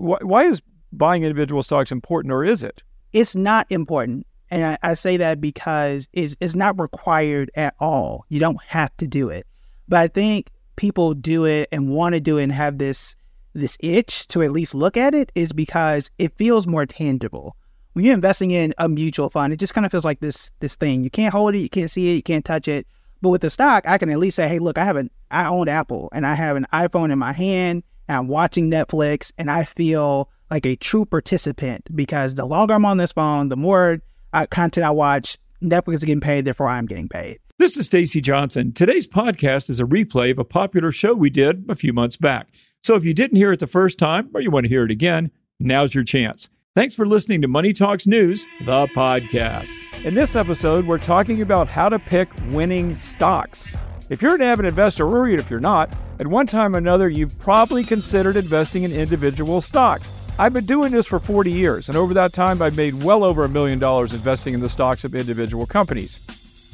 wh- why is buying individual stocks important, or is it? It's not important. And I, I say that because it's, it's not required at all. You don't have to do it. But I think people do it and want to do it and have this this itch to at least look at it is because it feels more tangible. When you're investing in a mutual fund, it just kind of feels like this this thing. You can't hold it, you can't see it, you can't touch it. But with the stock, I can at least say, hey, look, I have an I own Apple and I have an iPhone in my hand and I'm watching Netflix and I feel like a true participant because the longer I'm on this phone, the more uh, content I watch, Netflix is getting paid, therefore I'm getting paid. This is Stacy Johnson. Today's podcast is a replay of a popular show we did a few months back. So if you didn't hear it the first time or you want to hear it again, now's your chance. Thanks for listening to Money Talks News, the podcast. In this episode, we're talking about how to pick winning stocks. If you're an avid investor, or if you're not, at one time or another, you've probably considered investing in individual stocks. I've been doing this for 40 years, and over that time, I've made well over a million dollars investing in the stocks of individual companies.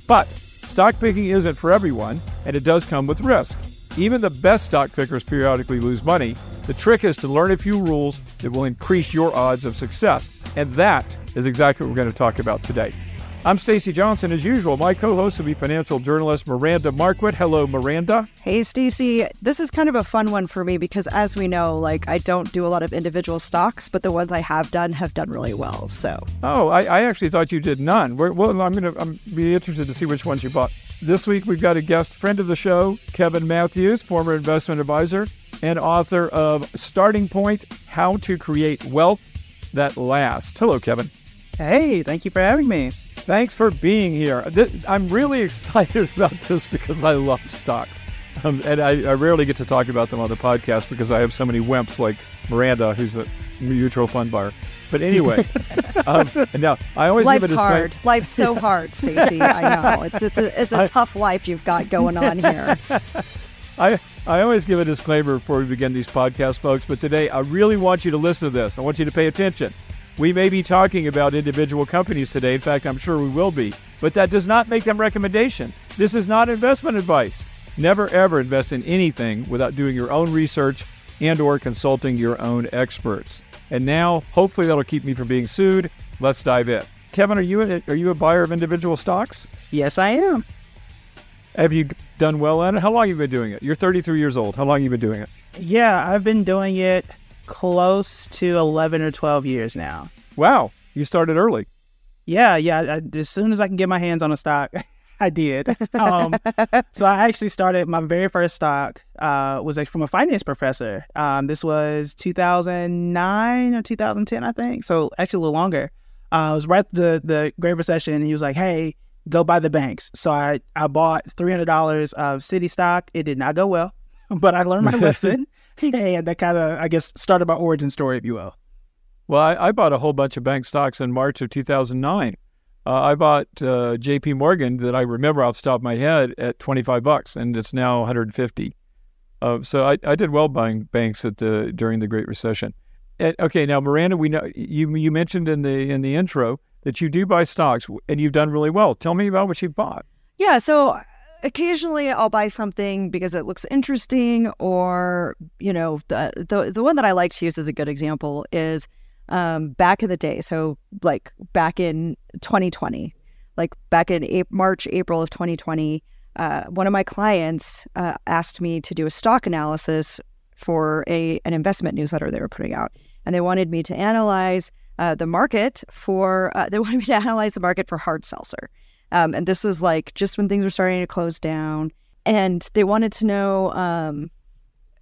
But Stock picking isn't for everyone, and it does come with risk. Even the best stock pickers periodically lose money. The trick is to learn a few rules that will increase your odds of success. And that is exactly what we're going to talk about today. I'm Stacy Johnson. As usual, my co-host will be financial journalist Miranda Marquit. Hello, Miranda. Hey, Stacy. This is kind of a fun one for me because, as we know, like I don't do a lot of individual stocks, but the ones I have done have done really well. So. Oh, I, I actually thought you did none. We're, well, I'm gonna I'm be interested to see which ones you bought. This week we've got a guest friend of the show, Kevin Matthews, former investment advisor and author of Starting Point: How to Create Wealth That Lasts. Hello, Kevin. Hey, thank you for having me. Thanks for being here. I'm really excited about this because I love stocks. Um, and I, I, rarely get to talk about them on the podcast because I have so many wimps like Miranda, who's a mutual fund buyer. But anyway, um, now I always Life's give a disclaimer. hard. Life's so hard, Stacy. I know it's it's a, it's a I, tough life you've got going on here. I I always give a disclaimer before we begin these podcasts, folks. But today I really want you to listen to this. I want you to pay attention. We may be talking about individual companies today. In fact, I'm sure we will be. But that does not make them recommendations. This is not investment advice. Never ever invest in anything without doing your own research and or consulting your own experts. And now, hopefully that'll keep me from being sued. Let's dive in. Kevin, are you a, are you a buyer of individual stocks? Yes, I am. Have you done well at it? How long have you been doing it? You're 33 years old. How long have you been doing it? Yeah, I've been doing it close to 11 or 12 years now. Wow. You started early. Yeah, yeah. I, as soon as I can get my hands on a stock, I did. Um, so I actually started my very first stock uh, was from a finance professor. Um, this was 2009 or 2010, I think. So actually a little longer. Uh, it was right the the Great Recession, and he was like, "Hey, go buy the banks." So I I bought three hundred dollars of Citi stock. It did not go well, but I learned my lesson and that kind of, I guess, started my origin story, if you will. Well, I, I bought a whole bunch of bank stocks in March of 2009. Uh, I bought uh, J.P. Morgan that I remember off the top of my head at 25 bucks, and it's now 150. Uh, so I, I did well buying banks at the, during the Great Recession. And, okay, now Miranda, we know you you mentioned in the in the intro that you do buy stocks, and you've done really well. Tell me about what you've bought. Yeah, so occasionally I'll buy something because it looks interesting, or you know, the the the one that I like to use as a good example is um, back in the day. So like back in 2020, like back in March, April of 2020, uh, one of my clients uh, asked me to do a stock analysis for a an investment newsletter they were putting out, and they wanted me to analyze uh, the market for. Uh, they wanted me to analyze the market for hard seltzer. Um, and this was like just when things were starting to close down, and they wanted to know, um,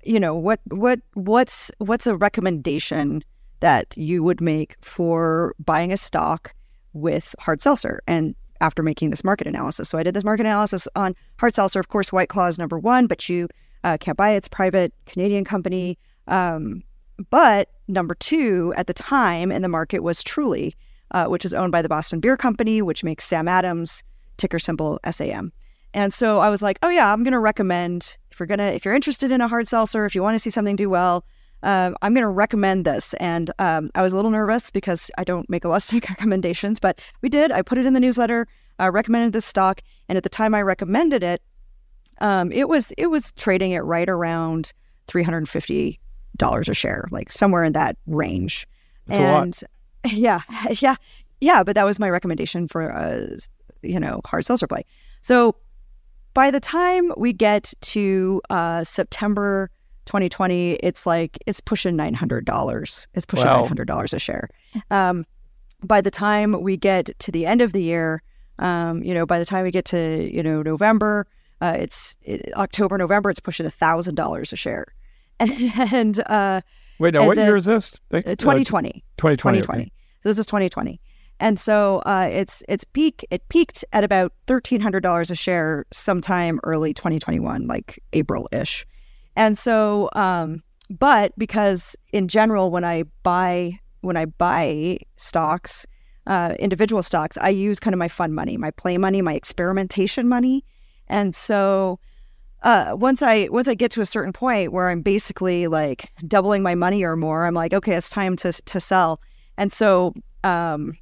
you know, what what what's what's a recommendation that you would make for buying a stock with hard seltzer and after making this market analysis. So I did this market analysis on hard seltzer. Of course, White Claw is number one, but you uh, can't buy it. It's private Canadian company. Um, but number two at the time in the market was Truly, uh, which is owned by the Boston Beer Company, which makes Sam Adams, ticker symbol SAM. And so I was like, oh yeah, I'm going to recommend if you're gonna if you're interested in a hard seltzer, if you want to see something do well, uh, I'm going to recommend this. And um, I was a little nervous because I don't make a lot of stock recommendations, but we did. I put it in the newsletter. I recommended this stock, and at the time I recommended it, um, it was it was trading at right around 350 dollars a share, like somewhere in that range. That's and yeah, yeah, yeah. But that was my recommendation for a you know hard seltzer play. So by the time we get to uh, September 2020, it's like it's pushing nine hundred dollars. It's pushing Wow. nine hundred dollars a share. Um, by the time we get to the end of the year, um, you know, by the time we get to you know November, uh, it's it, October, November, it's pushing a thousand dollars a share, and uh, Wait, now and what then- year is this? Uh, 2020. 2020. 2020. So this is 2020. And so uh, it's it's peak. It peaked at about thirteen hundred dollars a share sometime early 2021, like April ish. And so, um, but because in general, when I buy when I buy stocks, uh, individual stocks, I use kind of my fun money, my play money, my experimentation money. And so, uh, once I once I get to a certain point where I'm basically like doubling my money or more, I'm like, okay, it's time to to sell. And so, um,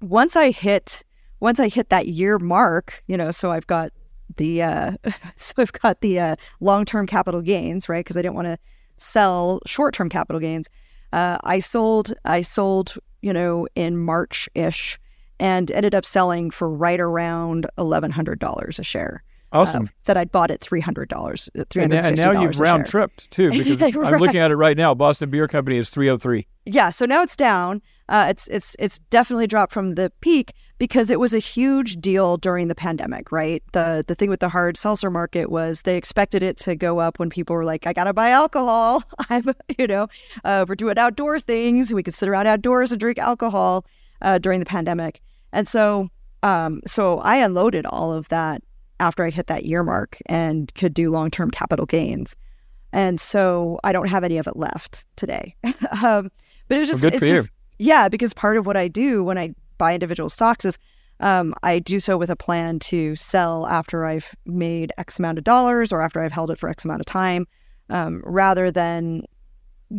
once I hit once I hit that year mark, you know, so I've got the uh, so I've got the uh, long term capital gains, right? Because I didn't want to sell short term capital gains. Uh, I sold I sold you know in March ish, and ended up selling for right around eleven hundred dollars a share. Uh, Awesome. that I'd bought at three hundred dollars, three and, hundred and now you've round tripped too, because I'm looking at it right now. Boston Beer Company is 303. Yeah, so now it's down. Uh, it's it's it's definitely dropped from the peak because it was a huge deal during the pandemic, right? The the thing with the hard seltzer market was they expected it to go up when people were like, "I gotta buy alcohol." I'm, you know, uh, we're doing outdoor things. We could sit around outdoors and drink alcohol uh, during the pandemic, and so um, so I unloaded all of that after I hit that year mark and could do long term capital gains, and so I don't have any of it left today. um, but it was Well, just good it's just yeah, because part of what I do when I buy individual stocks is um, I do so with a plan to sell after I've made X amount of dollars or after I've held it for X amount of time, um, rather than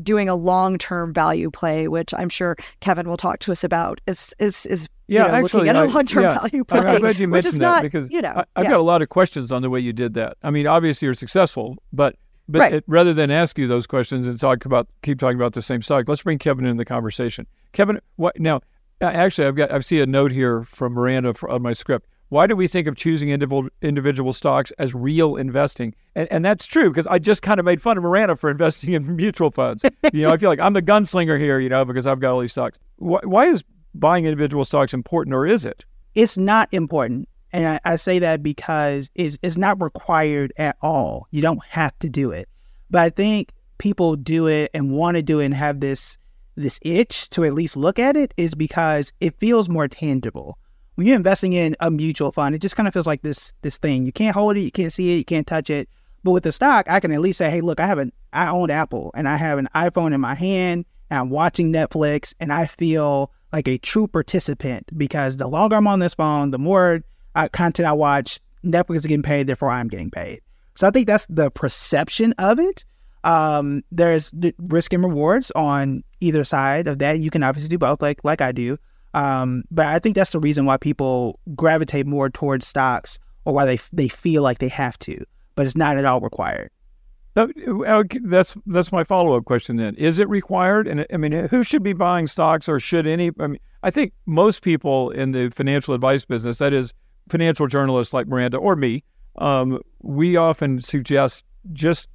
doing a long term value play, which I'm sure Kevin will talk to us about. Is is is you Yeah, know, actually, looking at a I- long term yeah. value play, I'm glad you which mentioned is that not because you know I, I've yeah. got a lot of questions on the way you did that. I mean, obviously you're successful, but but Right. it, rather than ask you those questions and talk about keep talking about the same stock, let's bring Kevin into the conversation. Kevin, what now? Actually, I've got I see a note here from Miranda on my script. Why do we think of choosing individual individual stocks as real investing? And and that's true because I just kind of made fun of Miranda for investing in mutual funds. you know, I feel like I'm the gunslinger here, you know, because I've got all these stocks. Why, why is buying individual stocks important, or is it? it's not important. And I, I say that because it's, it's not required at all. You don't have to do it. But I think people do it and want to do it and have this this itch to at least look at it is because it feels more tangible. When you're investing in a mutual fund, it just kind of feels like this this thing. You can't hold it, you can't see it, you can't touch it. But with the stock, I can at least say, hey, look, I have an I own Apple and I have an iPhone in my hand and I'm watching Netflix and I feel like a true participant because the longer I'm on this phone, the more uh, content I watch, Netflix is getting paid, therefore I'm getting paid. So I think that's the perception of it. Um, there's risk and rewards on either side of that. You can obviously do both, like like I do. Um, but I think that's the reason why people gravitate more towards stocks or why they they feel like they have to. But it's not at all required. That- That's that's my follow up question. Then is it required? And I mean, who should be buying stocks, or should any? I mean, I think most people in the financial advice business, that is, financial journalists like Miranda or me, um, we often suggest just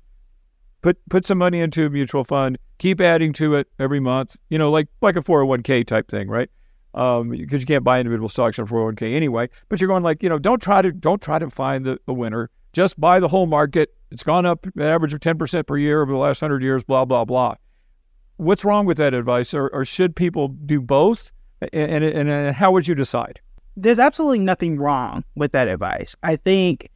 put put some money into a mutual fund, keep adding to it every month. You know, like like a four hundred one k type thing, right? Um, because you can't buy individual stocks in a four hundred one k anyway. But you're going like, you know, don't try to don't try to find the, the winner. Just buy the whole market. It's gone up an average of ten percent per year over the last hundred years. Blah blah blah. What's wrong with that advice, or, or should people do both? And, and and how would you decide? there's absolutely nothing wrong with that advice. I think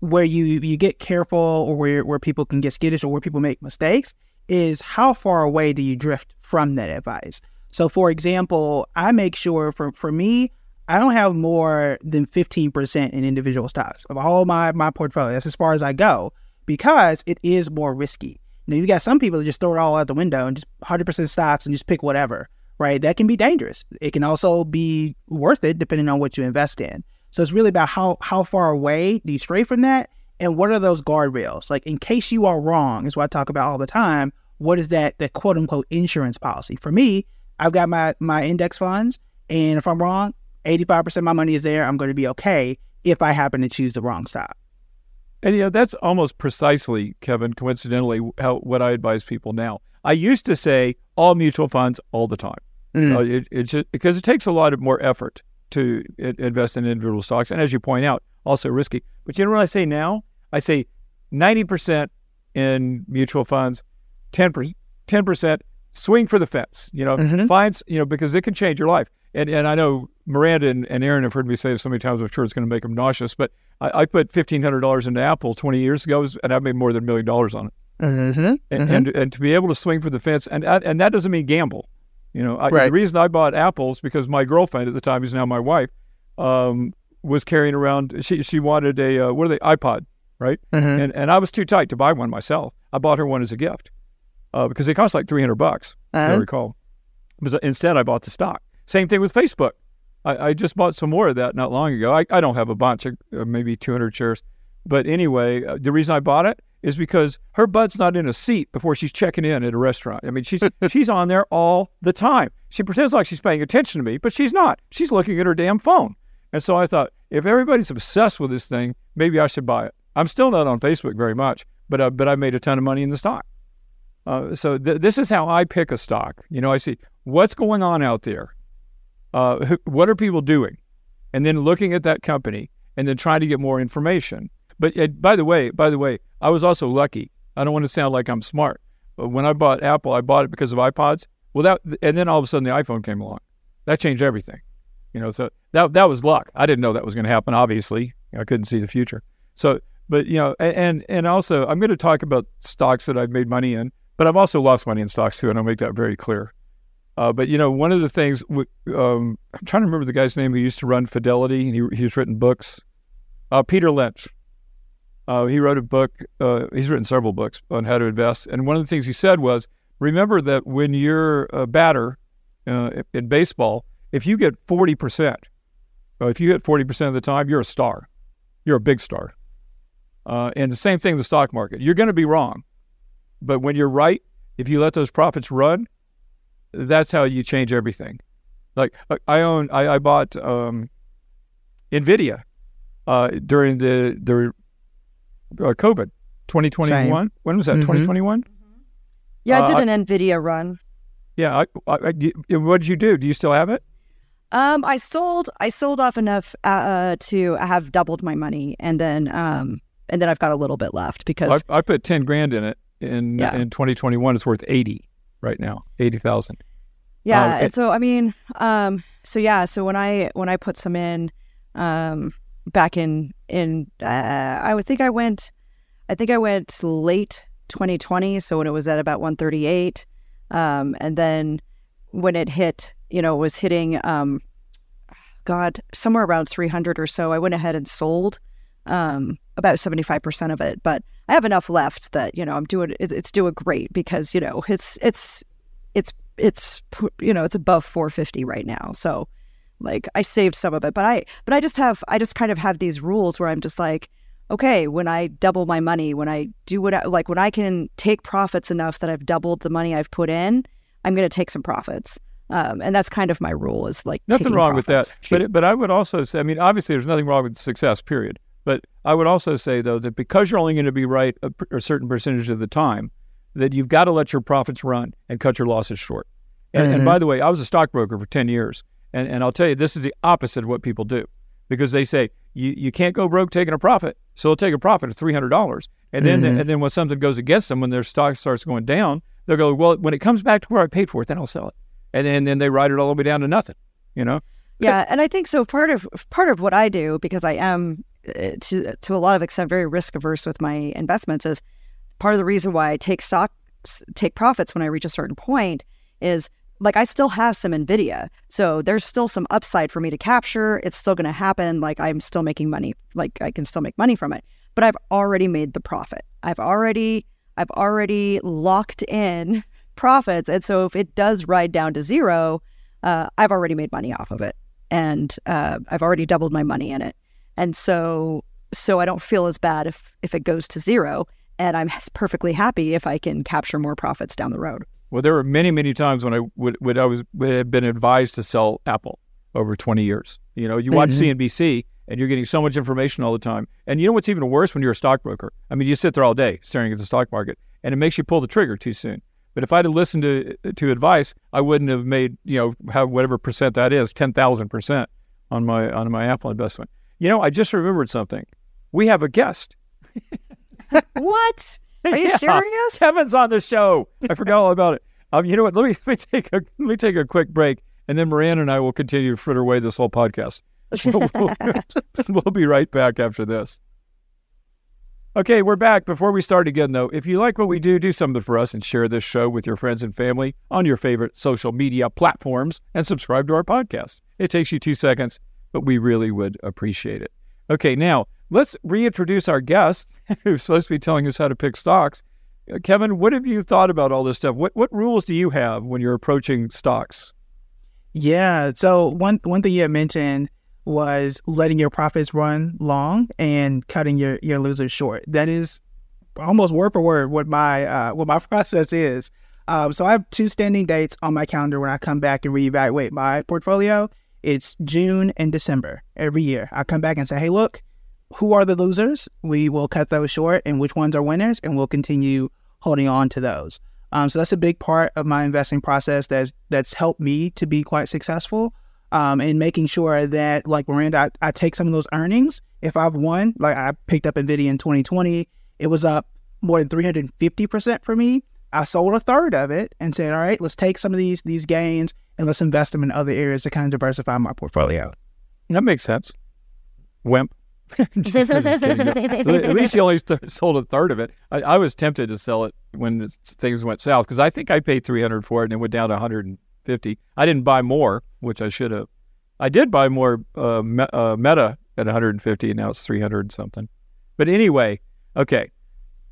where you you get careful or where where people can get skittish or where people make mistakes is how far away do you drift from that advice. So for example, I make sure for for me, I don't have more than 15% in individual stocks of all my my portfolio. That's as far as I go because it is more risky. Now you got some people that just throw it all out the window and just 100% stocks and just pick whatever right? That can be dangerous. It can also be worth it depending on what you invest in. So it's really about how how far away do you stray from that, and what are those guardrails? Like in case you are wrong, is what I talk about all the time. what is that that quote unquote insurance policy? For me, I've got my my index funds, and if I'm wrong, 85% of my money is there. I'm going to be okay if I happen to choose the wrong stock. And you know that's almost precisely, Kevin, coincidentally, how what I advise people now. I used to say all mutual funds all the time. Mm. Uh, it, it just, because it takes a lot of more effort to invest in individual stocks, and as you point out, also risky. But you know what I say now? I say ninety percent in mutual funds, 10 percent swing for the fence. You know, mm-hmm. find you know because it can change your life. And and I know Miranda and, and Aaron have heard me say this so many times. I'm sure it's going to make them nauseous. But I, I put fifteen hundred dollars into Apple twenty years ago, and I made more than a million dollars on it. Mm-hmm. And, mm-hmm. and, and to be able to swing for the fence, and and that doesn't mean gamble. You know, I, right. the reason I bought apples because my girlfriend at the time, who's now my wife, um, was carrying around. She she wanted a uh, what are they iPod, right? Mm-hmm. And and I was too tight to buy one myself. I bought her one as a gift uh, because they cost like three hundred bucks. Uh-huh. I recall. But instead, I bought the stock. Same thing with Facebook. I, I, just bought some more of that not long ago. I, I don't have a bunch, of, uh, maybe 200 shares. But anyway, uh, the reason I bought it is because her butt's not in a seat before she's checking in at a restaurant. I mean, she's she's on there all the time. She pretends like she's paying attention to me, but she's not. She's looking at her damn phone. And so I thought, if everybody's obsessed with this thing, maybe I should buy it. I'm still not on Facebook very much, but uh, but I made a ton of money in the stock. Uh, so th- this is how I pick a stock. You know, I see what's going on out there uh, what are people doing? And then looking at that company and then trying to get more information. But uh, by the way, by the way, I was also lucky. I don't want to sound like I'm smart, but when I bought Apple, I bought it because of iPods. Well, that and then all of a sudden the iPhone came along. That changed everything. You know, so that that was luck. I didn't know that was going to happen. Obviously, I couldn't see the future. So, but you know, and and also I'm going to talk about stocks that I've made money in, but I've also lost money in stocks too, and I'll make that very clear. Uh, but you know, one of the things um, I'm trying to remember the guy's name who used to run Fidelity, and he, he's written books. Uh, Peter Lynch. Uh, he wrote a book. Uh, he's written several books on how to invest, and one of the things he said was, remember that when you're a batter uh, in baseball, if you get 40 percent, if you hit 40 percent of the time, you're a star. You're a big star. and the same thing in the stock market. You're going to be wrong, but when you're right, if you let those profits run, that's how you change everything. Like I own, I, I bought um, Nvidia uh, during the the uh, COVID 2021. When was that? 2021. Mm-hmm. Yeah, I did uh, an Nvidia run. Yeah, I, I, what did you do? Do you still have it? Um, I sold. I sold off enough uh, to have doubled my money, and then um, and then I've got a little bit left because I, I put ten grand in it in yeah. in 2021. It's worth eighty right now, eighty thousand. Yeah, um, and so I mean, um, so yeah, so when I when I put some in, um, back in in uh, I would think I went, I think I went late 2020, so when it was at about 138, um, and then when it hit, you know, was hitting, um, God, somewhere around 300 or so, I went ahead and sold um, about 75% of it. But I have enough left that, you know, I'm doing, it, it's doing great because, you know, it's, it's, it's, it's, you know, it's above 450 right now. So like I saved some of it, but I, but I just have, I just kind of have these rules where I'm just like, okay, when I double my money, when I do what I, like, when I can take profits enough that I've doubled the money I've put in, I'm going to take some profits. Um, and that's kind of my rule is like nothing wrong profits. with that. But but I would also say, I mean, obviously, there's nothing wrong with success. Period. But I would also say, though, that because you're only going to be right a, a, certain percentage of the time, that you've got to let your profits run and cut your losses short. And, mm-hmm. and by the way, I was a stockbroker for 10 years. And, and I'll tell you, this is the opposite of what people do because they say, you, you can't go broke taking a profit. So they'll take a profit of $300. And then, mm-hmm. and then when something goes against them, when their stock starts going down, they'll go, well, when it comes back to where I paid for it, then I'll sell it. And then, and then they ride it all the way down to nothing, you know? Yeah, and I think so. Part of part of what I do because I am to to a lot of extent very risk averse with my investments is part of the reason why I take stock take profits when I reach a certain point is like I still have some Nvidia. So there's still some upside for me to capture. It's still going to happen. Like I'm still making money. Like I can still make money from it. But I've already made the profit. I've already I've already locked in profits. And so if it does ride down to zero, uh, I've already made money off of it. And uh, I've already doubled my money in it. And so so I don't feel as bad if if it goes to zero. and I'm perfectly happy if I can capture more profits down the road. Well, there were many, many times when I would, would I was would have been advised to sell Apple over 20 years. You know, you watch mm-hmm. CNBC and you're getting so much information all the time. And you know what's even worse when you're a stockbroker? I mean, you sit there all day staring at the stock market and it makes you pull the trigger too soon. But if I'd have listened to to advice, I wouldn't have made, you know, have whatever percent that is, 10,000 percent on my on my Apple investment. You know, I just remembered something. We have a guest. what? Are you yeah, serious? Kevin's on the show. I forgot all about it. Um, you know what? Let me, let me take a let me take a quick break, and then Miranda and I will continue to fritter away this whole podcast. we'll, we'll be right back after this. Okay, we're back. Before we start again, though, if you like what we do, do something for us and share this show with your friends and family on your favorite social media platforms and subscribe to our podcast. It takes you two seconds, but we really would appreciate it. Okay, now let's reintroduce our guest who's supposed to be telling us how to pick stocks. Uh, Kevin, what have you thought about all this stuff? What what rules do you have when you're approaching stocks? Yeah, so one one thing you had mentioned was letting your profits run long and cutting your your losers short. That is almost word for word what my uh, what my process is. Um, so I have two standing dates on my calendar when I come back and reevaluate my portfolio. It's June and December every year. I come back and say, hey, look, who are the losers? We will cut those short, and which ones are winners, and we'll continue holding on to those. Um, so that's a big part of my investing process that's that's helped me to be quite successful. Um, making sure that, like Miranda, I, I take some of those earnings. If I've won, like I picked up Nvidia in 2020, it was up more than 350% for me. I sold a third of it and said, all right, let's take some of these these gains and let's invest them in other areas to kind of diversify my portfolio. That makes sense. Wimp. At least you only th- sold a third of it. I, I, was tempted to sell it when things went south because I think I paid 300 for it and it went down to 150. I didn't buy more, which I should have. I did buy more uh, me- uh, Meta at 150 and now it's 300 something. But anyway, okay.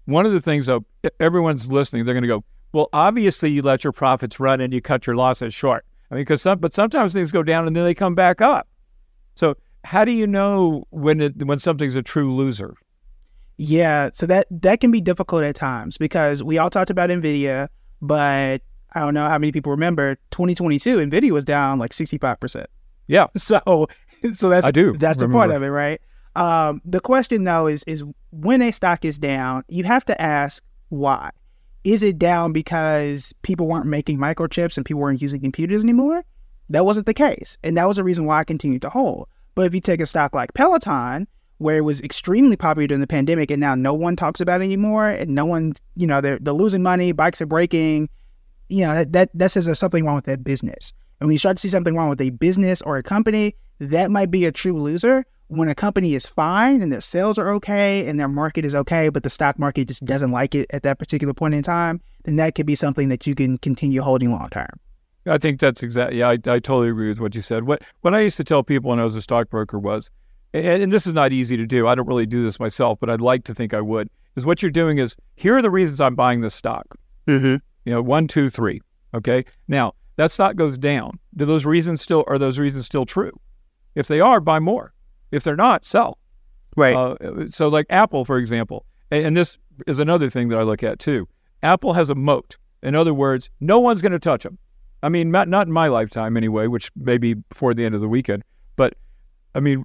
One of the things though, everyone's listening, they're going to go, well, obviously you let your profits run and you cut your losses short. I mean, because some, but sometimes things go down and then they come back up. So how do you know when it, when something's a true loser? Yeah, so that that can be difficult at times because we all talked about Nvidia, but I don't know how many people remember 2022 Nvidia was down like 65%. Yeah. So so that's I do that's the part of it, right? Um, the question though is is when a stock is down, you have to ask why. Is it down because people weren't making microchips and people weren't using computers anymore? That wasn't the case, and that was the reason why I continued to hold. But if you take a stock like Peloton, where it was extremely popular during the pandemic and now no one talks about it anymore and no one, you know, they're, they're losing money, bikes are breaking, you know, that, that, that says there's something wrong with that business. And when you start to see something wrong with a business or a company, that might be a true loser. When a company is fine and their sales are okay and their market is okay, but the stock market just doesn't like it at that particular point in time, then that could be something that you can continue holding long term. I think that's exactly. Yeah, I, I totally agree with what you said. What what I used to tell people when I was a stockbroker was, and, and this is not easy to do. I don't really do this myself, but I'd like to think I would. Is what you're doing is here are the reasons I'm buying this stock. Mm-hmm. You know, one, two, three. Okay. Now that stock goes down. Do those reasons still are those reasons still true? If they are, buy more. If they're not, sell. Right. Uh, so, like Apple, for example, and, and this is another thing that I look at too. Apple has a moat. In other words, no one's going to touch them. I mean, not not in my lifetime anyway, which may be before the end of the weekend. But I mean,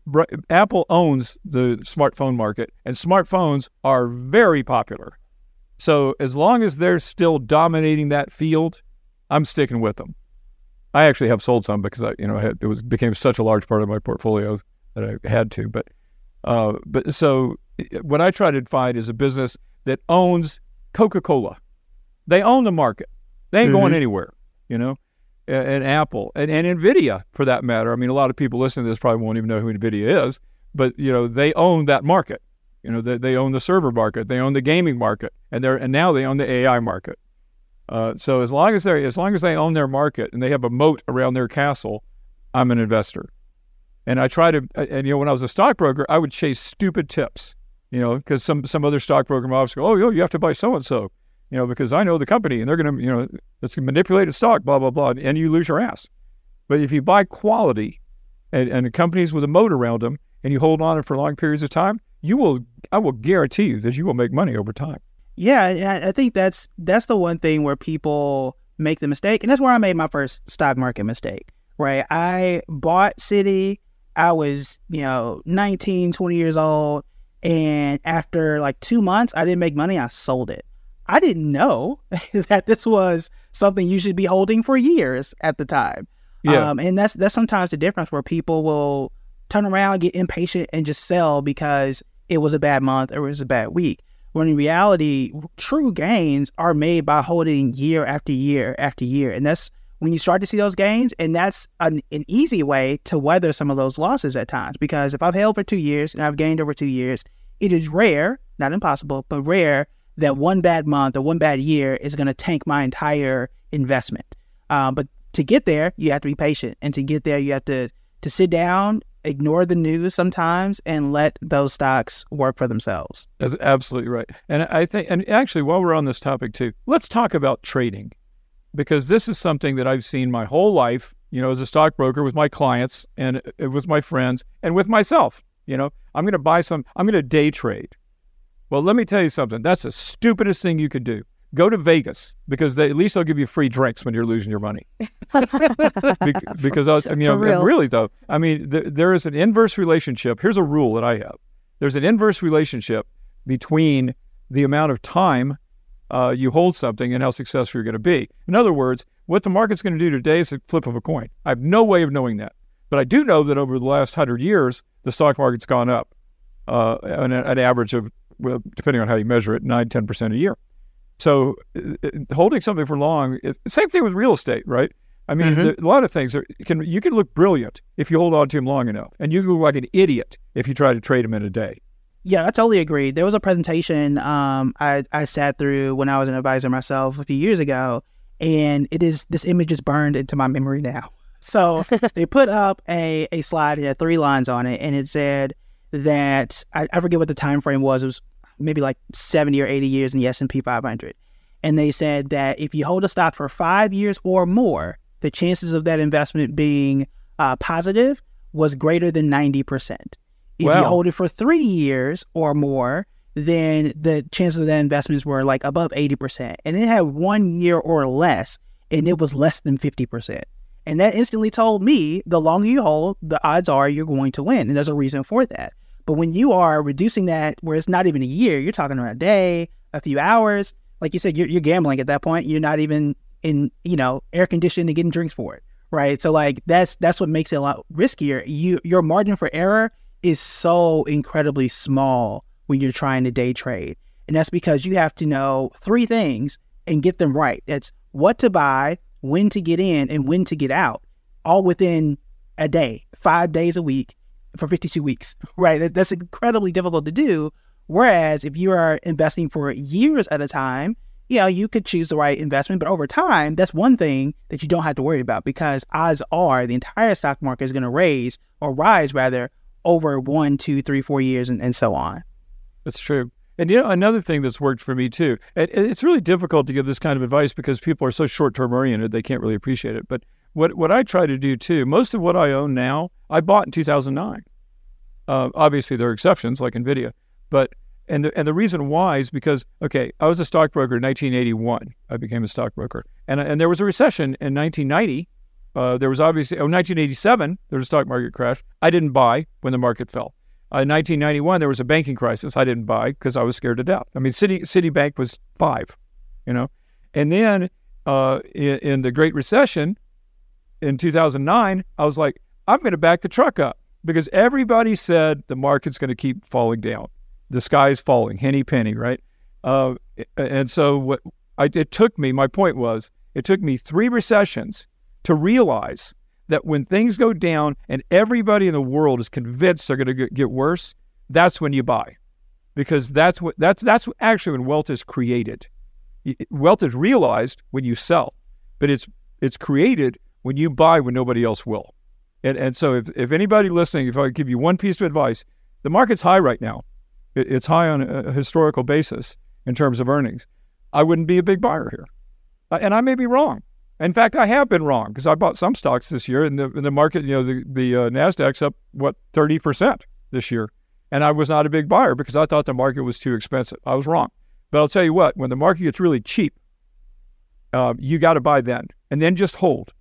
Apple owns the smartphone market, and smartphones are very popular. So as long as they're still dominating that field, I'm sticking with them. I actually have sold some because I, you know, had, it was became such a large part of my portfolio that I had to. But, uh, but so what I try to find is a business that owns Coca Cola. They own the market. They ain't mm-hmm. going anywhere. You know, and Apple and, and Nvidia for that matter. I mean, a lot of people listening to this probably won't even know who Nvidia is, but you know they own that market. You know, they, they own the server market, they own the gaming market, and they're and now they own the AI market. Uh, so as long as they as long as they own their market and they have a moat around their castle, I'm an investor. And I try to, uh, and you know, when I was a stockbroker, I would chase stupid tips. You know, because some some other stockbroker office go, oh, yo, you have to buy so and so you know, because I know the company and they're going to, you know, it's manipulated stock, blah, blah, blah, and you lose your ass. But if you buy quality and, and companies with a moat around them and you hold on it for long periods of time, you will, I will guarantee you that you will make money over time. Yeah, I think that's that's the one thing where people make the mistake, and that's where I made my first stock market mistake. Right, I bought Citi. I was you know 19, 20 years old, and after like two months, I didn't make money. I sold it. I didn't know that this was something you should be holding for years at the time. Yeah. Um, and that's that's sometimes the difference where people will turn around, get impatient, and just sell because it was a bad month or it was a bad week. When in reality, true gains are made by holding year after year after year. And that's when you start to see those gains. And that's an, an easy way to weather some of those losses at times. Because if I've held for two years and I've gained over two years, it is rare, not impossible, but rare that one bad month or one bad year is going to tank my entire investment. Um, but to get there, you have to be patient. And to get there, you have to to sit down ignore the news sometimes and let those stocks work for themselves. That's absolutely right. And I think, and actually, while we're on this topic too, let's talk about trading because this is something that I've seen my whole life, you know, as a stockbroker with my clients and uh, with my friends and with myself. You know, I'm going to buy some, I'm going to day trade. Well, let me tell you something. That's the stupidest thing you could do go to Vegas because they, at least they'll give you free drinks when you're losing your money. because I, was, I mean, you know, really though, I mean, th- there is an inverse relationship. Here's a rule that I have. There's an inverse relationship between the amount of time uh, you hold something and how successful you're going to be. In other words, what the market's going to do today is a flip of a coin. I have no way of knowing that, but I do know that over the last hundred years, the stock market's gone up uh, an, an average of, well, depending on how you measure it, nine, ten percent a year. So uh, holding something for long is same thing with real estate, right? I mean, mm-hmm. the, a lot of things are, can you can look brilliant if you hold on to them long enough, and you can look like an idiot if you try to trade them in a day. Yeah, I totally agree. There was a presentation um, I, I sat through when I was an advisor myself a few years ago, and it is this image is burned into my memory now. So they put up a, a slide, it had three lines on it, and it said that I, I forget what the time frame was. It was maybe like 70 or 80 years in the S&P 500. And they said that if you hold a stock for five years or more, the chances of that investment being uh, positive was greater than 90%. If wow. you hold it for three years or more, then the chances of that investments were like above 80%. And it had one year or less, and it was less than 50%. And that instantly told me the longer you hold, the odds are you're going to win. And there's a reason for that. But when you are reducing that where it's not even a year, you're talking about a day, a few hours. Like you said, you're, you're gambling at that point. You're not even in, you know, air conditioning and getting drinks for it. Right. So like that's that's what makes it a lot riskier. You your margin for error is so incredibly small when you're trying to day trade. And that's because you have to know three things and get them right. That's what to buy, when to get in, and when to get out, all within a day, five days a week, for 52 weeks, right? That's incredibly difficult to do. Whereas if you are investing for years at a time, you know, you could choose the right investment, but over time, that's one thing that you don't have to worry about because odds are the entire stock market is going to raise or rise rather over one, two, three, four years, and, and so on. That's true. And you know, another thing that's worked for me too, it, it's really difficult to give this kind of advice because people are so short term oriented, they can't really appreciate it. But what, what I try to do too, most of what I own now, I bought in 2009. Uh, obviously, there are exceptions like NVIDIA, but and the, and the reason why is because okay, I was a stockbroker in 1981. I became a stockbroker, and and there was a recession in 1990. Uh, there was obviously oh 1987 there was a stock market crash. I didn't buy when the market fell. Uh, in 1991 there was a banking crisis. I didn't buy because I was scared to death. I mean, Citi Citibank was five, you know, and then uh, in, in the Great Recession in 2009, I was like, I'm going to back the truck up because everybody said the market's going to keep falling down. The sky is falling, henny penny, right? Uh, and so what I, it took me, my point was, it took me three recessions to realize that when things go down and everybody in the world is convinced they're going to get worse, that's when you buy, because that's what that's that's actually when wealth is created. Wealth is realized when you sell, but it's it's created when you buy when nobody else will. And, and so if, if anybody listening, if I give you one piece of advice, the market's high right now. It, it's high on a historical basis in terms of earnings. I wouldn't be a big buyer here. Uh, and I may be wrong. In fact, I have been wrong because I bought some stocks this year and the, the market, you know, the, the uh, NASDAQ's up, what, 30% this year. And I was not a big buyer because I thought the market was too expensive. I was wrong. But I'll tell you what, when the market gets really cheap, uh, you got to buy then, and then just hold.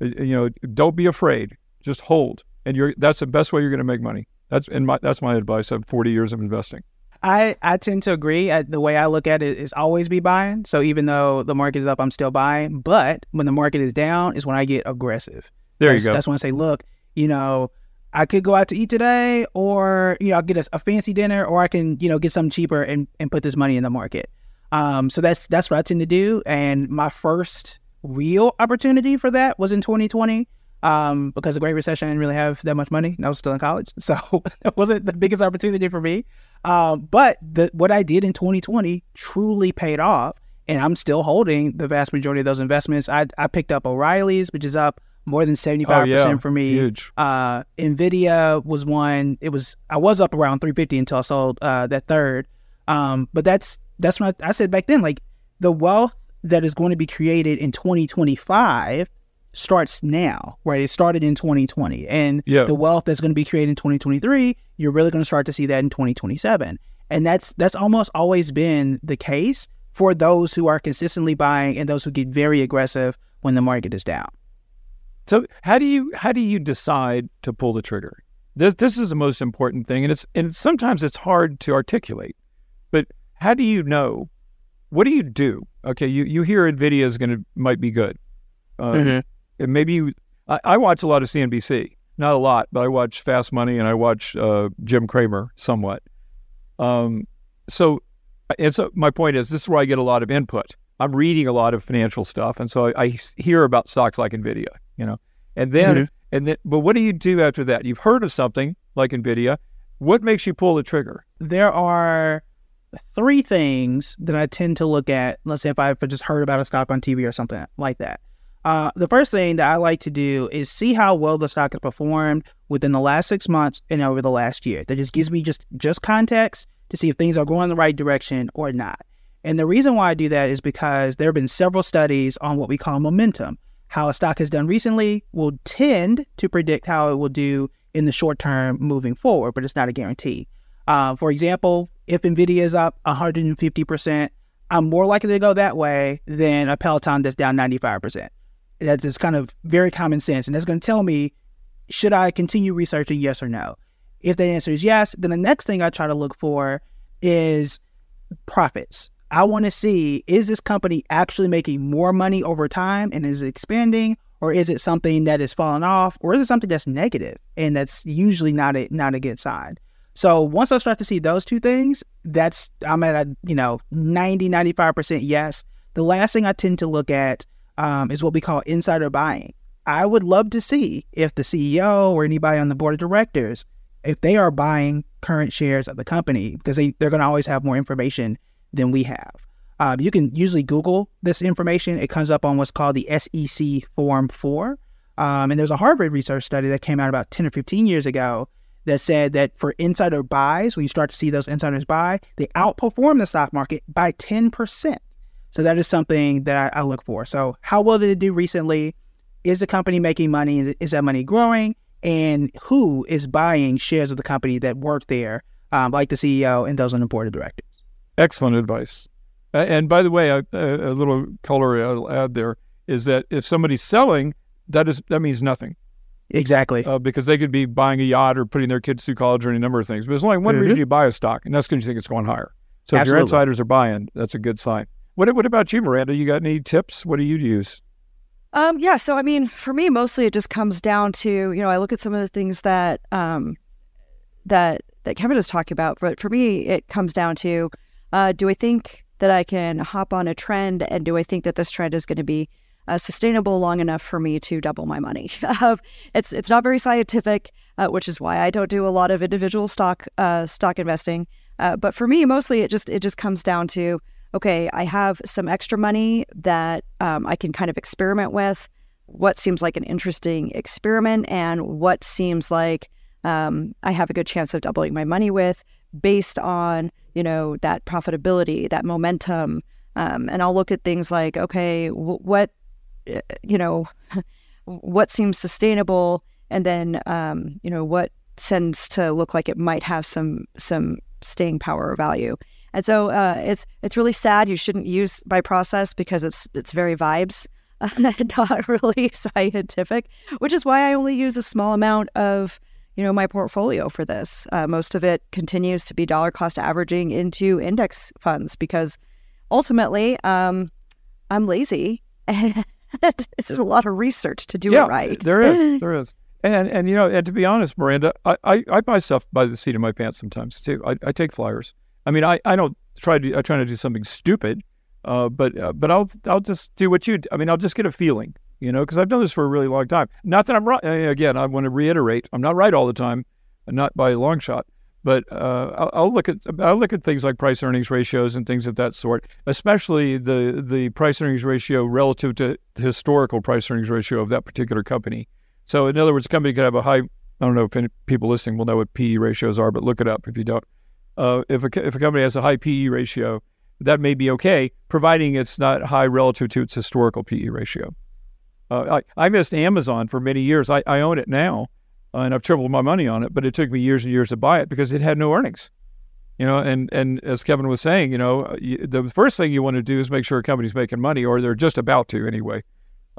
You know, don't be afraid. Just hold, and you're that's the best way you're going to make money. That's in my that's my advice. of 40 years of investing. I, I tend to agree. I, the way I look at it is always be buying. So even though the market is up, I'm still buying. But when the market is down, is when I get aggressive. There that's, you go. That's when I say, look, you know, I could go out to eat today, or you know, I'll get a, a, fancy dinner, or I can you know get something cheaper and, and put this money in the market. Um, so that's that's what I tend to do. And my first real opportunity for that was in 2020. Um, because the Great Recession I didn't really have that much money. I was still in college, so it wasn't the biggest opportunity for me. Um, but the, what I did in 2020 truly paid off, and I'm still holding the vast majority of those investments. I, I picked up O'Reilly's, which is up more than 75% oh, yeah. for me. Huge. Uh, Nvidia was one. It was I was up around 350 until I sold uh, that third. Um, but that's that's what I, I said back then. Like the wealth that is going to be created in 2025 starts now, right? It started in 2020, and yeah. the wealth that's going to be created in 2023, you're really going to start to see that in 2027, and that's that's almost always been the case for those who are consistently buying and those who get very aggressive when the market is down. So how do you how do you decide to pull the trigger? This this is the most important thing, and it's and sometimes it's hard to articulate. But how do you know? What do you do? Okay, you you hear Nvidia is going to might be good. Uh, mm-hmm. And maybe you, I, I, watch a lot of CNBC, not a lot, but I watch Fast Money and I watch uh, Jim Cramer somewhat. Um, so, and so my point is, this is where I get a lot of input. I'm reading a lot of financial stuff, and so I, I hear about stocks like Nvidia you know. And then mm-hmm. and then but what do you do after that? You've heard of something like Nvidia. What makes you pull the trigger? There are three things that I tend to look at. Let's say if I've just heard about a stock on TV or something like that. Uh, the first thing that I like to do is see how well the stock has performed within the last six months and over the last year. That just gives me just just context to see if things are going in the right direction or not. And the reason why I do that is because there have been several studies on what we call momentum how a stock has done recently will tend to predict how it will do in the short term moving forward, but it's not a guarantee. Uh, for example, if NVIDIA is up 150%, I'm more likely to go that way than a Peloton that's down 95%. That's kind of very common sense. And that's going to tell me should I continue researching, yes or no? If the answer is yes, then the next thing I try to look for is profits. I want to see is this company actually making more money over time and is it expanding, or is it something that is falling off, or is it something that's negative and that's usually not a not a good sign. So once I start to see those two things, that's I'm at a you know 90 95% yes. The last thing I tend to look at um, is what we call insider buying. I would love to see if the CEO or anybody on the board of directors, if they are buying current shares of the company, because they, they're going to always have more information than we have. Uh, you can usually Google this information. It comes up on what's called the SEC Form 4. Um, and there's a Harvard research study that came out about 10 or 15 years ago that said that for insider buys, when you start to see those insiders buy, they outperform the stock market by 10%. So that is something that I, I look for. So, how well did it do recently? Is the company making money? Is, that money growing? And who is buying shares of the company that work there, um, like the CEO and those on the board of directors? Excellent advice. and by the way, a, a, little color I'll add there is that if somebody's selling, that is that means nothing. Exactly. Uh, because they could be buying a yacht or putting their kids through college or any number of things. But there's only one mm-hmm. reason you buy a stock, and that's because you think it's going higher. So Absolutely. if your insiders are buying, that's a good sign. What What about you, Miranda? You got any tips? What do you use? Um, yeah. So I mean, for me, mostly it just comes down to you know I look at some of the things that um, that that Kevin is talking about, but for me, it comes down to uh, do I think that I can hop on a trend, and do I think that this trend is going to be uh, sustainable long enough for me to double my money? it's it's not very scientific, uh, which is why I don't do a lot of individual stock uh, stock investing. Uh, but for me, mostly it just it just comes down to okay, I have some extra money that um, I can kind of experiment with. What seems like an interesting experiment, and what seems like um, I have a good chance of doubling my money with based on you know that profitability that momentum um, and i'll look at things like okay w- what uh, you know what seems sustainable and then um, you know what tends to look like it might have some some staying power or value And so uh, it's it's really sad. You shouldn't use by process because it's it's very vibes, not really scientific. Which is why I only use a small amount of you know my portfolio for this. Uh, most of it continues to be dollar cost averaging into index funds because ultimately um, I'm lazy. And there's a lot of research to do yeah, it right. There is, there is. And and you know, and to be honest, Miranda, I, I, I buy stuff by the seat of my pants sometimes too. I, I take flyers. I mean, I, I don't try to I try to do something stupid, uh, but uh, but I'll I'll just do what you. I mean, I'll just get a feeling, you know, because I've done this for a really long time. Not that I'm right. Again, I want to reiterate, I'm not right all the time, not by a long shot. But uh, I'll, I'll, look at I'll look at things like price earnings ratios and things of that sort, especially the the price earnings ratio relative to the historical price earnings ratio of that particular company. So, in other words, a company could have a high, I don't know if any people listening will know what PE ratios are, but look it up if you don't. Uh, if, a, if a company has a high PE ratio, that may be okay, providing it's not high relative to its historical PE ratio. Uh, I, I missed Amazon for many years. I, I own it now, uh, and I've tripled my money on it, but it took me years and years to buy it because it had no earnings. You know, and, and as Kevin was saying, you know, you, the first thing you want to do is make sure a company's making money, or they're just about to anyway.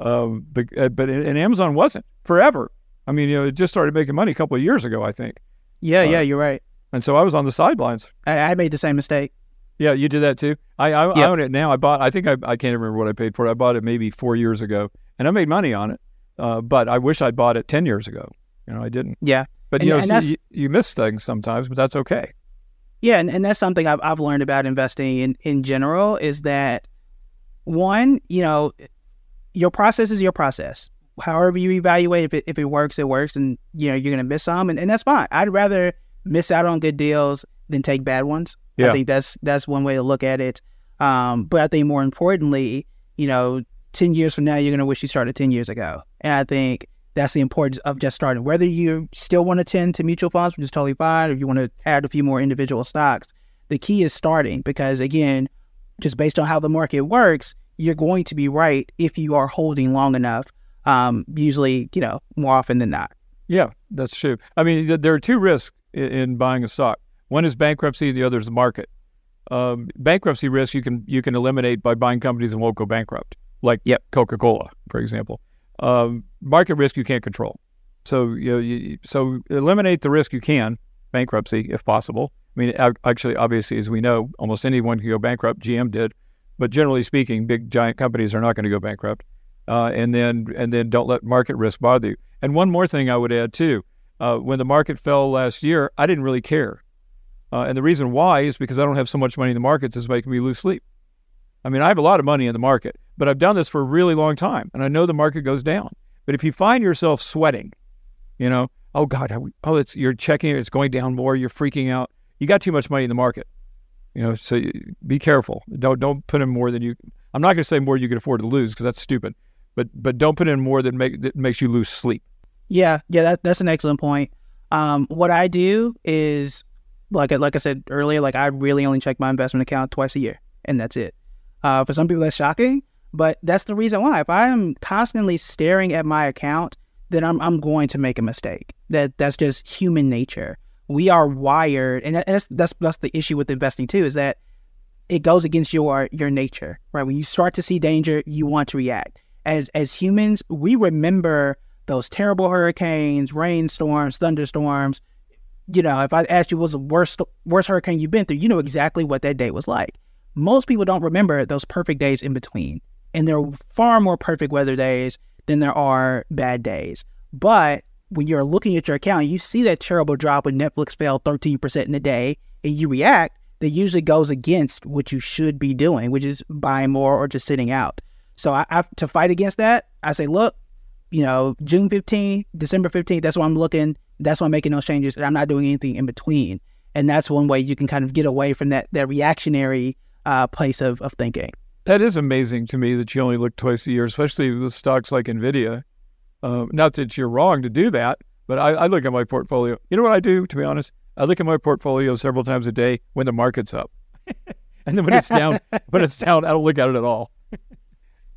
Um, but uh, but and Amazon wasn't forever. I mean, you know, it just started making money a couple of years ago, I think. Yeah, uh, yeah, you're right. And so I was on the sidelines. I, I made the same mistake. Yeah, you did that too. I I, yep. I own it now. I bought. I think I I can't remember what I paid for it. I bought it maybe four years ago, and I made money on it. Uh, but I wish I'd bought it ten years ago. You know, I didn't. Yeah. But and, you know, you, you miss things sometimes, but that's okay. Yeah, and, and that's something I've I've learned about investing in in general is that one, you know, your process is your process. However you evaluate, if it, if it works, it works, and you know you're gonna miss some, and, and that's fine. I'd rather miss out on good deals than take bad ones. Yeah. I think that's that's one way to look at it. Um, but I think more importantly, you know, ten years from now, you're gonna wish you started ten years ago, and I think that's the importance of just starting. Whether you still want to tend to mutual funds, which is totally fine, or you want to add a few more individual stocks, the key is starting because again, just based on how the market works, you're going to be right if you are holding long enough. Um, usually, you know, more often than not. Yeah, that's true. I mean, there are two risks in, in buying a stock. One is bankruptcy, the other is the market. Um, bankruptcy risk you can you can eliminate by buying companies that won't go bankrupt, like yep. Coca Cola, for example. Um, market risk you can't control, so you, know, you so eliminate the risk you can, bankruptcy if possible. I mean, actually, obviously, as we know, almost anyone can go bankrupt. GM did. But generally speaking, big giant companies are not going to go bankrupt. Uh, and then and then don't let market risk bother you. And one more thing I would add too: uh, when the market fell last year, I didn't really care. Uh, and the reason why is because I don't have so much money in the markets it's making me lose sleep. I mean, I have a lot of money in the market, but I've done this for a really long time, and I know the market goes down. But if you find yourself sweating, you know, oh God, oh, it's you're checking, it's going down more, you're freaking out. You got too much money in the market. You know, so be careful. Don't don't put in more than you. I'm not going to say more you can afford to lose because that's stupid. But but don't put in more that make that makes you lose sleep. Yeah, yeah, that, that's an excellent point. Um, what I do is like like I said earlier, like I really only check my investment account twice a year, and that's it. Uh, for some people, that's shocking, but that's the reason why. If I am constantly staring at my account, then I'm I'm going to make a mistake. That that's just human nature we are wired, and that's that's that's the issue with investing too, is that it goes against your your nature, right? When you start to see danger, you want to react. As as humans, we remember those terrible hurricanes, rainstorms, thunderstorms. You know, if I asked you what was the worst worst hurricane you've been through, you know exactly what that day was like. Most people don't remember those perfect days in between. And there are far more perfect weather days than there are bad days. But when you're looking at your account, you see that terrible drop when Netflix fell 13% in a day, and you react, that usually goes against what you should be doing, which is buying more or just sitting out. So I, I to fight against that, I say, look, you know, June 15th, December 15th, that's why I'm looking. That's why I'm making those changes, and I'm not doing anything in between. And that's one way you can kind of get away from that that reactionary uh, place of, of thinking. That is amazing to me that you only look twice a year, especially with stocks like Nvidia. Uh, not that you're wrong to do that, but I, I, look at my portfolio. You know what I do, to be honest? I look at my portfolio several times a day when the market's up. and then when it's down, when it's down, I don't look at it at all.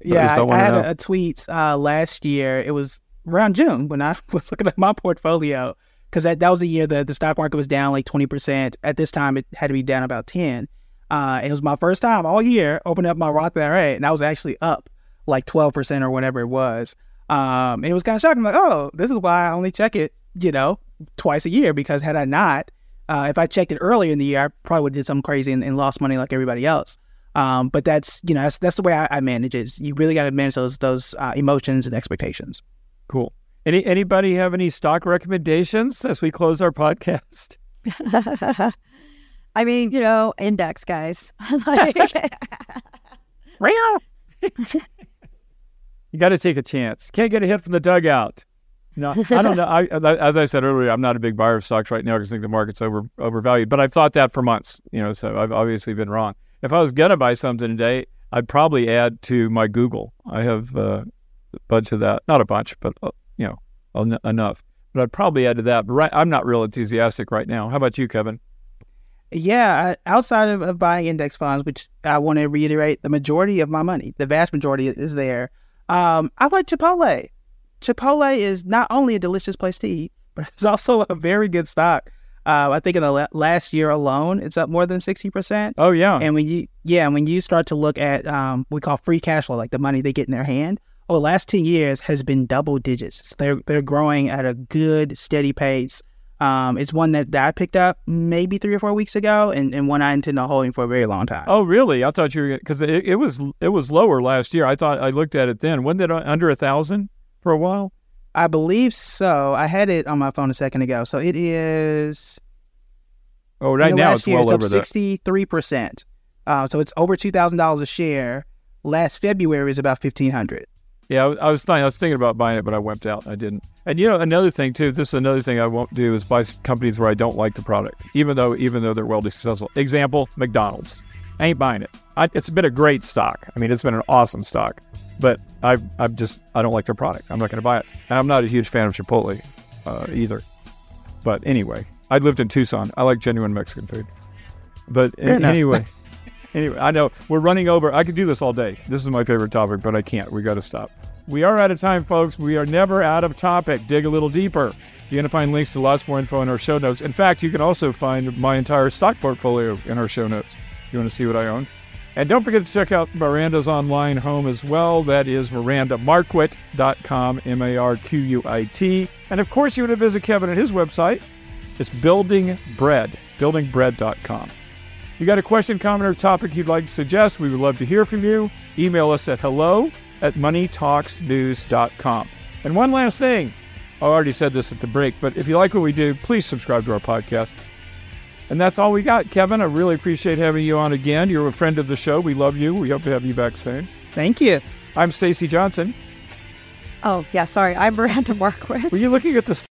Yeah, I, I, had a, a, tweet uh, last year. It was around June when I was looking at my portfolio because that, that was the year that the stock market was down like 20%. At this time, it had to be down about 10. Uh, it was my first time all year opening up my Roth IRA, and I was actually up like 12% or whatever it was. Um, it was kind of shocking. I'm like, oh, this is why I only check it, you know, twice a year because had I not, uh, if I checked it earlier in the year, I probably would have did something crazy and, and, lost money like everybody else. Um, but that's you know that's, that's the way I, I manage it. You really got to manage those those uh, emotions and expectations. Cool. Any anybody have any stock recommendations as we close our podcast? I mean, you know, index guys. like, you got to take a chance. Can't get a hit from the dugout. No, I don't know. I, as I said earlier, I'm not a big buyer of stocks right now because I think the market's over overvalued. But I've thought that for months. You know, so I've obviously been wrong. If I was gonna buy something today, I'd probably add to my Google. I have uh, a bunch of that, not a bunch, but uh, you know, en- enough. But I'd probably add to that. But right, I'm not real enthusiastic right now. How about you, Kevin? Yeah, outside of, of buying index funds, which I want to reiterate, the majority of my money, the vast majority, is there. Um, I like Chipotle. Chipotle is not only a delicious place to eat, but it's also a very good stock. Uh, I think in the last year alone, it's up more than sixty percent. Oh yeah, and when you yeah, when you start to look at um, we call free cash flow, like the money they get in their hand, over the last ten years has been double digits. So they're they're growing at a good steady pace. Um, it's one that, that I picked up maybe three or four weeks ago, and, and one I intend on holding for a very long time. Oh, really? I thought you were because it, it was it was lower last year. I thought I looked at it then. Wasn't it under a thousand for a while? I believe so. I had it on my phone a second ago. So it is. Oh, right now it's well it's over sixty three percent. Uh, so it's over two thousand dollars a share. Last February is about fifteen hundred. Yeah, I was thinking, I was thinking about buying it, but I went out. I didn't. And you know, another thing too. This is another thing I won't do is buy companies where I don't like the product, even though even though they're well successful. Example: McDonald's. I ain't buying it. I, it's been a great stock. I mean, it's been an awesome stock, but I I'm just I don't like their product. I'm not going to buy it. And I'm not a huge fan of Chipotle uh, either. But anyway, I lived in Tucson. I like genuine Mexican food. But anyway. Anyway, I know we're running over. I could do this all day. This is my favorite topic, but I can't. We got to stop. We are out of time, folks. We are never out of topic. Dig a little deeper. You're going to find links to lots more info in our show notes. In fact, you can also find my entire stock portfolio in our show notes. You want to see what I own. And don't forget to check out Miranda's online home as well. That is mirandamarquit.com, M A R Q U I T. And of course, you want to visit Kevin at his website. It's Building Bread, buildingbread.com you got a question, comment, or topic you'd like to suggest, we would love to hear from you. Email us at hello at moneytalksnews.com. And one last thing I already said this at the break, but if you like what we do, please subscribe to our podcast. And that's all we got, Kevin. I really appreciate having you on again. You're a friend of the show. We love you. We hope to have you back soon. Thank you. I'm Stacy Johnson. Oh, yeah, sorry. I'm Miranda Marquit. Were you looking at the